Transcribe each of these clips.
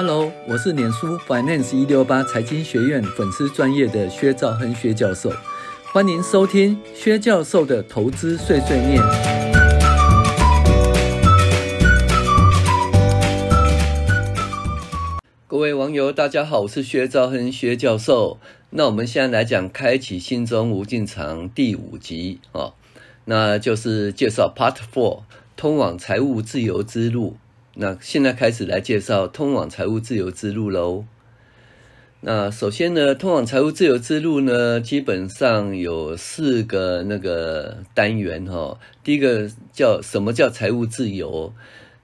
Hello，我是脸书 Finance 一六八财经学院粉丝专业的薛兆亨薛教授，欢迎收听薛教授的投资碎碎念。各位网友，大家好，我是薛兆亨薛教授。那我们现在来讲《开启心中无尽藏》第五集啊，那就是介绍 Part Four，通往财务自由之路。那现在开始来介绍通往财务自由之路喽。那首先呢，通往财务自由之路呢，基本上有四个那个单元哈。第一个叫什么叫财务自由？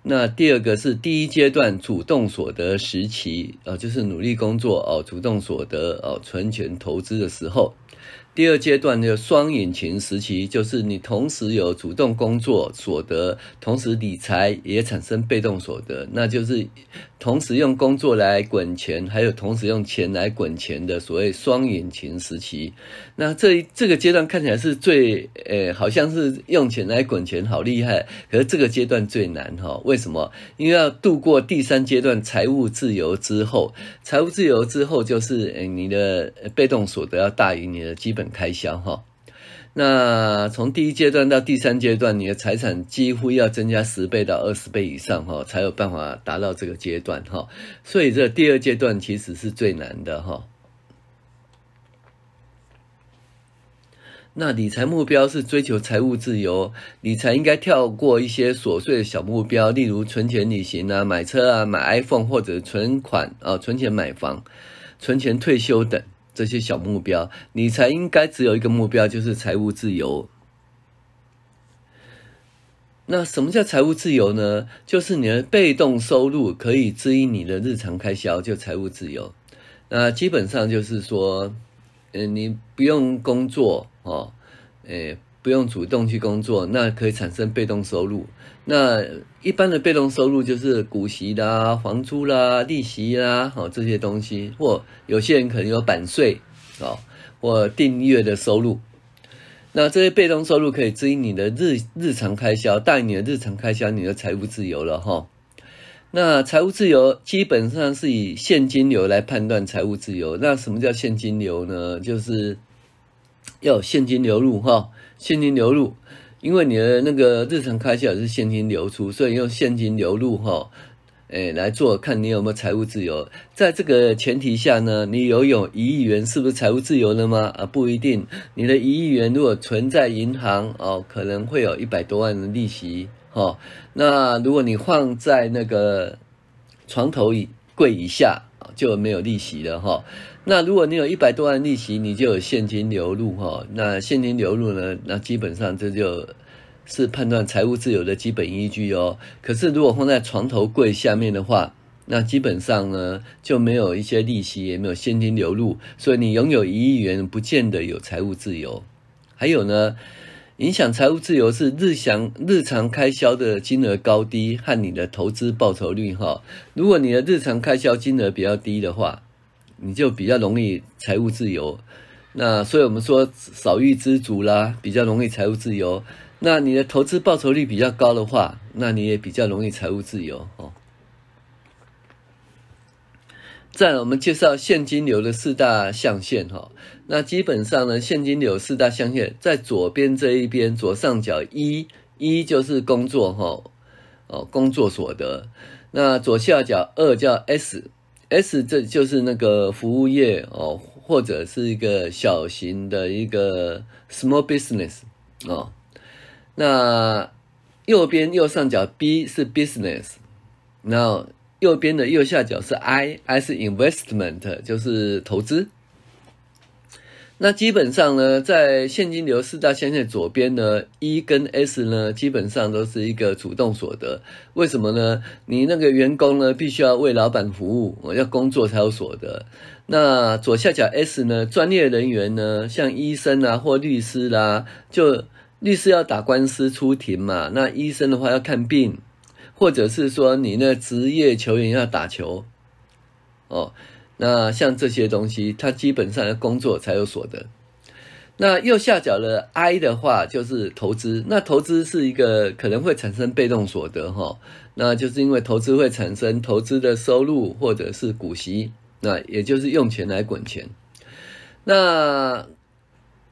那第二个是第一阶段主动所得时期啊，就是努力工作哦，主动所得哦，存钱投资的时候。第二阶段的双引擎时期，就是你同时有主动工作所得，同时理财也产生被动所得，那就是同时用工作来滚钱，还有同时用钱来滚钱的所谓双引擎时期。那这这个阶段看起来是最，呃，好像是用钱来滚钱，好厉害。可是这个阶段最难哈，为什么？因为要度过第三阶段财务自由之后，财务自由之后就是，诶，你的被动所得要大于你的基本。开销哈，那从第一阶段到第三阶段，你的财产几乎要增加十倍到二十倍以上哈，才有办法达到这个阶段哈。所以这第二阶段其实是最难的哈。那理财目标是追求财务自由，理财应该跳过一些琐碎的小目标，例如存钱旅行啊、买车啊、买 iPhone 或者存款啊、存钱买房、存钱退休等。这些小目标，你才应该只有一个目标，就是财务自由。那什么叫财务自由呢？就是你的被动收入可以支应你的日常开销，就财务自由。那基本上就是说，嗯，你不用工作哦，诶。不用主动去工作，那可以产生被动收入。那一般的被动收入就是股息啦、房租啦、利息啦，哦这些东西，或有些人可能有版税，哦或订阅的收入。那这些被动收入可以支应你的日日常开销，大于你的日常开销，你的财务自由了哈。那财务自由基本上是以现金流来判断财务自由。那什么叫现金流呢？就是要有现金流入哈。现金流入，因为你的那个日常开销也是现金流出，所以用现金流入哈，诶来做，看你有没有财务自由。在这个前提下呢，你有有一亿元是不是财务自由了吗？啊，不一定。你的一亿元如果存在银行哦，可能会有一百多万的利息哈。那如果你放在那个床头柜以下，就没有利息了哈。那如果你有一百多万利息，你就有现金流入哈。那现金流入呢？那基本上这就是判断财务自由的基本依据哦。可是如果放在床头柜下面的话，那基本上呢就没有一些利息，也没有现金流入，所以你拥有一亿元，不见得有财务自由。还有呢，影响财务自由是日常日常开销的金额高低和你的投资报酬率哈。如果你的日常开销金额比较低的话，你就比较容易财务自由，那所以我们说少欲知足啦，比较容易财务自由。那你的投资报酬率比较高的话，那你也比较容易财务自由哦。再来，我们介绍现金流的四大象限哈。那基本上呢，现金流四大象限在左边这一边左上角一，一就是工作哈，哦，工作所得。那左下角二叫 S。S 这就是那个服务业哦，或者是一个小型的一个 small business 哦。那右边右上角 B 是 business，然后右边的右下角是 I，I 是 investment，就是投资。那基本上呢，在现金流四大象限左边呢，E 跟 S 呢，基本上都是一个主动所得。为什么呢？你那个员工呢，必须要为老板服务，我要工作才有所得。那左下角 S 呢，专业人员呢，像医生啊或律师啦、就律师要打官司出庭嘛，那医生的话要看病，或者是说你那职业球员要打球，哦。那像这些东西，它基本上要工作才有所得。那右下角的 I 的话就是投资，那投资是一个可能会产生被动所得哈，那就是因为投资会产生投资的收入或者是股息，那也就是用钱来滚钱。那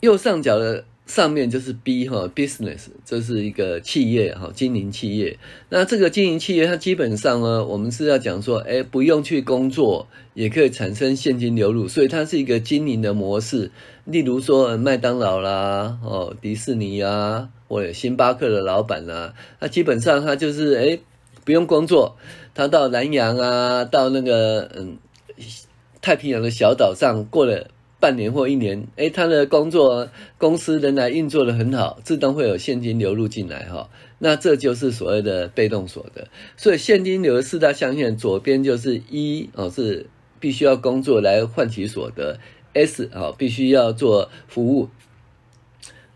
右上角的。上面就是 B 哈，business，这是一个企业哈，经营企业。那这个经营企业，它基本上呢，我们是要讲说，哎，不用去工作，也可以产生现金流入，所以它是一个经营的模式。例如说，麦当劳啦，哦，迪士尼啊，或者星巴克的老板啦，那基本上他就是哎，不用工作，他到南洋啊，到那个嗯太平洋的小岛上过了。半年或一年，诶，他的工作公司仍然运作得很好，自动会有现金流入进来哈。那这就是所谓的被动所得。所以现金流四大象限，左边就是一哦，是必须要工作来换取所得；S 啊，必须要做服务。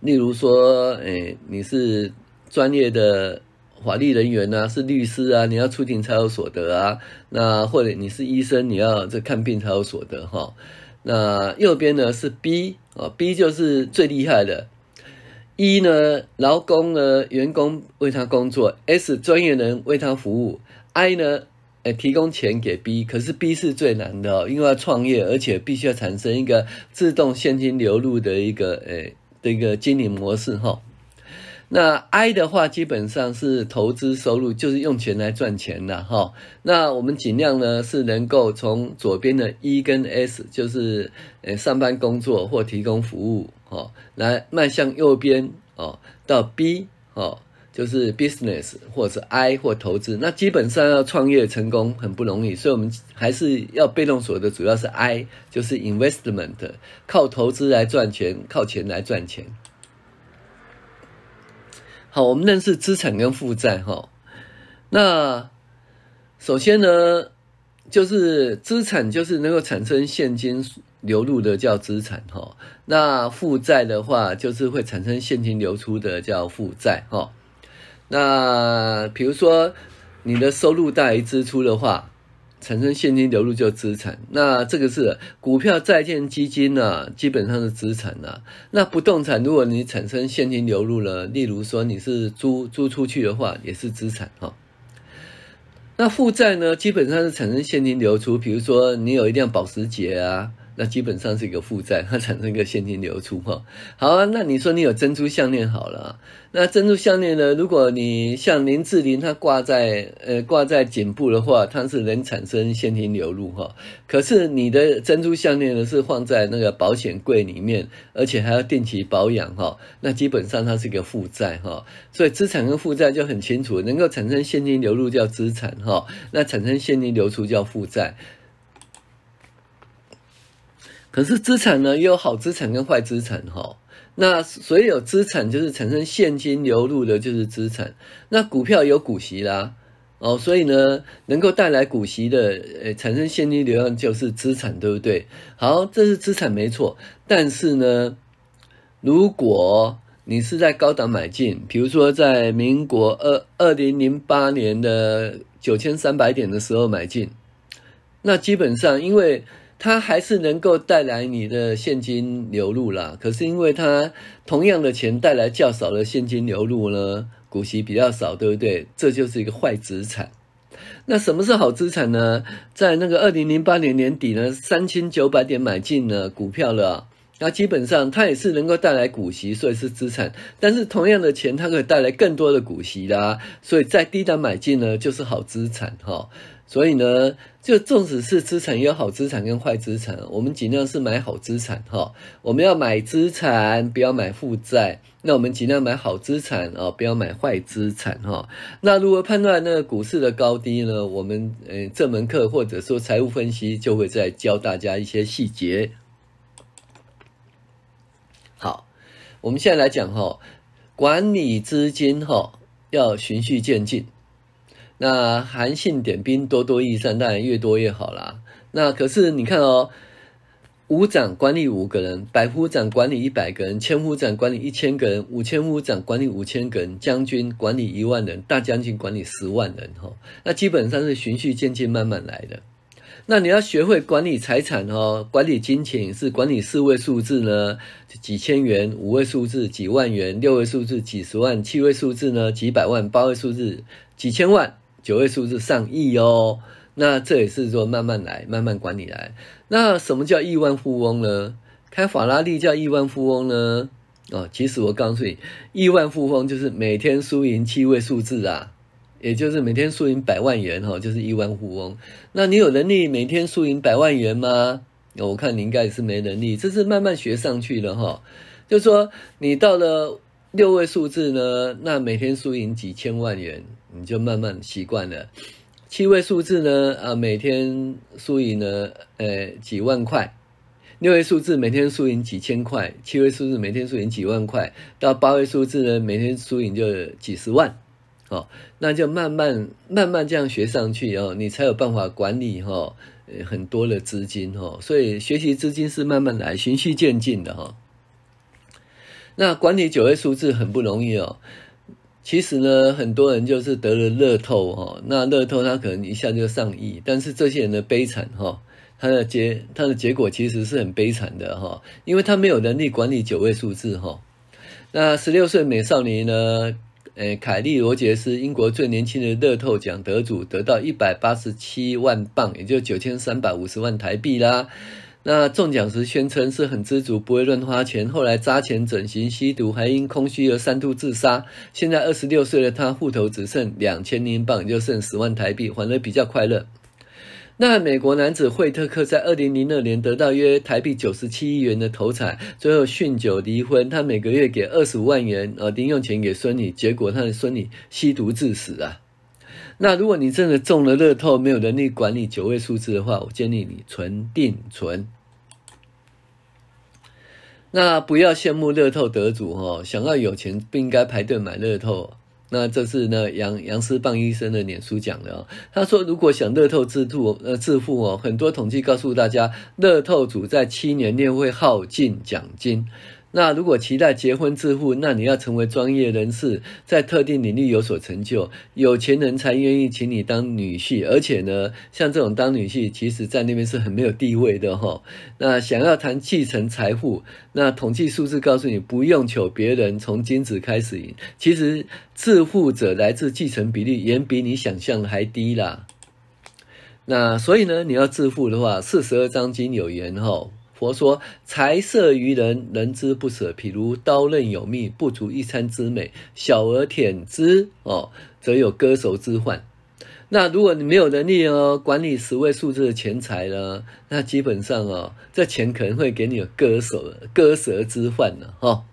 例如说，诶，你是专业的法律人员啊，是律师啊，你要出庭才有所得啊。那或者你是医生，你要这看病才有所得哈。那右边呢是 B 啊，B 就是最厉害的。E 呢，劳工呢，员工为他工作；S 专业人为他服务；I 呢，诶，提供钱给 B。可是 B 是最难的哦，因为要创业，而且必须要产生一个自动现金流入的一个诶的一个经营模式哈。那 I 的话基本上是投资收入，就是用钱来赚钱的哈。那我们尽量呢是能够从左边的 E 跟 S，就是呃上班工作或提供服务哦，来迈向右边哦到 B 哦，就是 business 或者是 I 或投资。那基本上要创业成功很不容易，所以我们还是要被动所得，主要是 I，就是 investment，靠投资来赚钱，靠钱来赚钱。好，我们认识资产跟负债哈。那首先呢，就是资产就是能够产生现金流入的叫资产哈。那负债的话，就是会产生现金流出的叫负债哈。那比如说你的收入大于支出的话。产生现金流入就资产，那这个是股票、债券、基金呢、基本上是资产呐、啊。那不动产，如果你产生现金流入了，例如说你是租租出去的话，也是资产哈。那负债呢，基本上是产生现金流出，比如说你有一辆保时捷啊。那基本上是一个负债，它产生一个现金流出哈。好啊，那你说你有珍珠项链好了，那珍珠项链呢？如果你像林志玲，她挂在呃挂在颈部的话，它是能产生现金流入哈。可是你的珍珠项链呢是放在那个保险柜里面，而且还要定期保养哈。那基本上它是一个负债哈。所以资产跟负债就很清楚，能够产生现金流入叫资产哈，那产生现金流出叫负债。可是资产呢，也有好资产跟坏资产哈。那所有资产就是产生现金流入的，就是资产。那股票有股息啦，哦，所以呢，能够带来股息的，呃，产生现金流量就是资产，对不对？好，这是资产没错。但是呢，如果你是在高档买进，比如说在民国二二零零八年的九千三百点的时候买进，那基本上因为。它还是能够带来你的现金流入啦，可是因为它同样的钱带来较少的现金流入呢，股息比较少，对不对？这就是一个坏资产。那什么是好资产呢？在那个二零零八年年底呢，三千九百点买进了股票了，那基本上它也是能够带来股息，所以是资产。但是同样的钱，它可以带来更多的股息啦，所以在低档买进呢，就是好资产哈。所以呢，就纵使是资产，也有好资产跟坏资产。我们尽量是买好资产哈。我们要买资产，不要买负债。那我们尽量买好资产哦，不要买坏资产哈。那如何判断那个股市的高低呢？我们呃这门课或者说财务分析就会再教大家一些细节。好，我们现在来讲哈，管理资金哈要循序渐进。那韩信点兵，多多益善，当然越多越好啦。那可是你看哦，武长管理五个人，百夫长管理一百个人，千夫长管理一千个人，五千夫长管理五千个人，将军管理一万人，大将军管理十万人哈。那基本上是循序渐进，慢慢来的。那你要学会管理财产哦，管理金钱是管理四位数字呢，几千元；五位数字几万元；六位数字几十万；七位数字呢几百万；八位数字几千万；九位数字上亿哦。那这也是说慢慢来，慢慢管理来。那什么叫亿万富翁呢？开法拉利叫亿万富翁呢？哦，其实我告诉你，亿万富翁就是每天输赢七位数字啊。也就是每天输赢百万元哈，就是亿万富翁。那你有能力每天输赢百万元吗？我看你应该也是没能力，这是慢慢学上去的哈。就说你到了六位数字呢，那每天输赢几千万元，你就慢慢习惯了。七位数字呢，啊，每天输赢呢，呃，几万块。六位数字每天输赢几千块，七位数字每天输赢几万块，到八位数字呢，每天输赢就几十万。哦，那就慢慢慢慢这样学上去哦，你才有办法管理哈，很多的资金哈。所以学习资金是慢慢来，循序渐进的哈。那管理九位数字很不容易哦。其实呢，很多人就是得了乐透哈，那乐透他可能一下就上亿，但是这些人的悲惨哈，他的结他的结果其实是很悲惨的哈，因为他没有能力管理九位数字哈。那十六岁美少女呢？诶，凯利·罗杰斯，英国最年轻的乐透奖得主，得到一百八十七万镑，也就九千三百五十万台币啦。那中奖时宣称是很知足，不会乱花钱。后来扎钱、整形、吸毒，还因空虚而三度自杀。现在二十六岁的他，户头只剩两千英镑，也就剩十万台币，还得比较快乐。那美国男子惠特克在二零零二年得到约台币九十七亿元的头彩，最后酗酒离婚。他每个月给二十五万元呃零用钱给孙女，结果他的孙女吸毒致死啊。那如果你真的中了乐透，没有能力管理九位数字的话，我建议你存定存。那不要羡慕乐透得主哦，想要有钱不应该排队买乐透。那这是呢杨杨思棒医生的脸书讲的哦，他说如果想乐透致富呃致富哦，很多统计告诉大家，乐透组在七年内会耗尽奖金。那如果期待结婚致富，那你要成为专业人士，在特定领域有所成就，有钱人才愿意请你当女婿。而且呢，像这种当女婿，其实在那边是很没有地位的哈。那想要谈继承财富，那统计数字告诉你，不用求别人从精子开始赢，其实致富者来自继承比例远比你想象的还低啦。那所以呢，你要致富的话，四十二章经有言哈。佛说：“财色于人，人之不舍。譬如刀刃有蜜，不足一餐之美。小儿舔之，哦，则有割手之患。那如果你没有能力哦，管理十位数字的钱财呢？那基本上哦，这钱可能会给你有割手、割舌之患呢，哈、哦。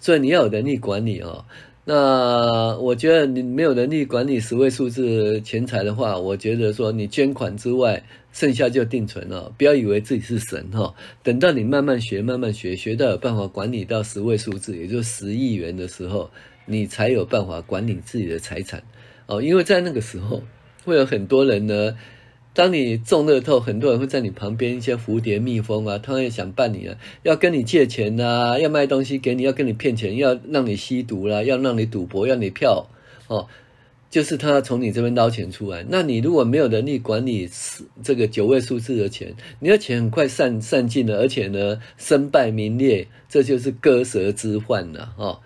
所以你要有能力管理哦。”那我觉得你没有能力管理十位数字钱财的话，我觉得说你捐款之外，剩下就定存了。不要以为自己是神哈，等到你慢慢学、慢慢学，学到有办法管理到十位数字，也就是十亿元的时候，你才有办法管理自己的财产哦。因为在那个时候，会有很多人呢。当你中乐透，很多人会在你旁边，一些蝴蝶、蜜蜂啊，他也想办你啊，要跟你借钱呐、啊，要卖东西给你，要跟你骗钱，要让你吸毒啦、要让你赌博，要你票哦，就是他从你这边捞钱出来。那你如果没有能力管理这个九位数字的钱，你的钱很快散散尽了，而且呢，身败名裂，这就是割舌之患了哦。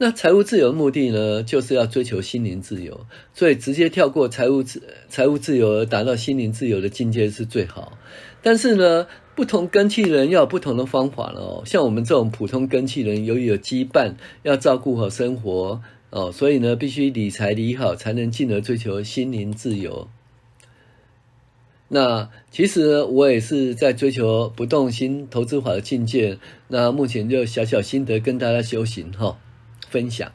那财务自由的目的呢，就是要追求心灵自由，所以直接跳过财务自财务自由而达到心灵自由的境界是最好。但是呢，不同根器人要有不同的方法了哦。像我们这种普通根器人，由于有羁绊，要照顾好生活哦，所以呢，必须理财理好，才能进而追求心灵自由。那其实我也是在追求不动心投资法的境界。那目前就小小心得跟大家修行哈。分享，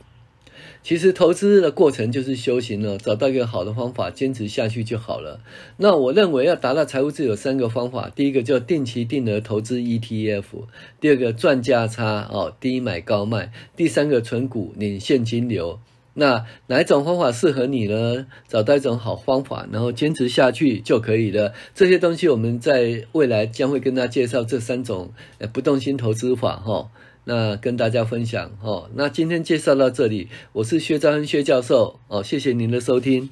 其实投资的过程就是修行了，找到一个好的方法，坚持下去就好了。那我认为要达到财务自由，三个方法：第一个叫定期定额投资 ETF；第二个赚价差哦，低买高卖；第三个存股领现金流。那哪一种方法适合你呢？找到一种好方法，然后坚持下去就可以了。这些东西我们在未来将会跟大家介绍这三种呃不动心投资法哈。那跟大家分享哦，那今天介绍到这里，我是薛兆恩薛教授哦，谢谢您的收听。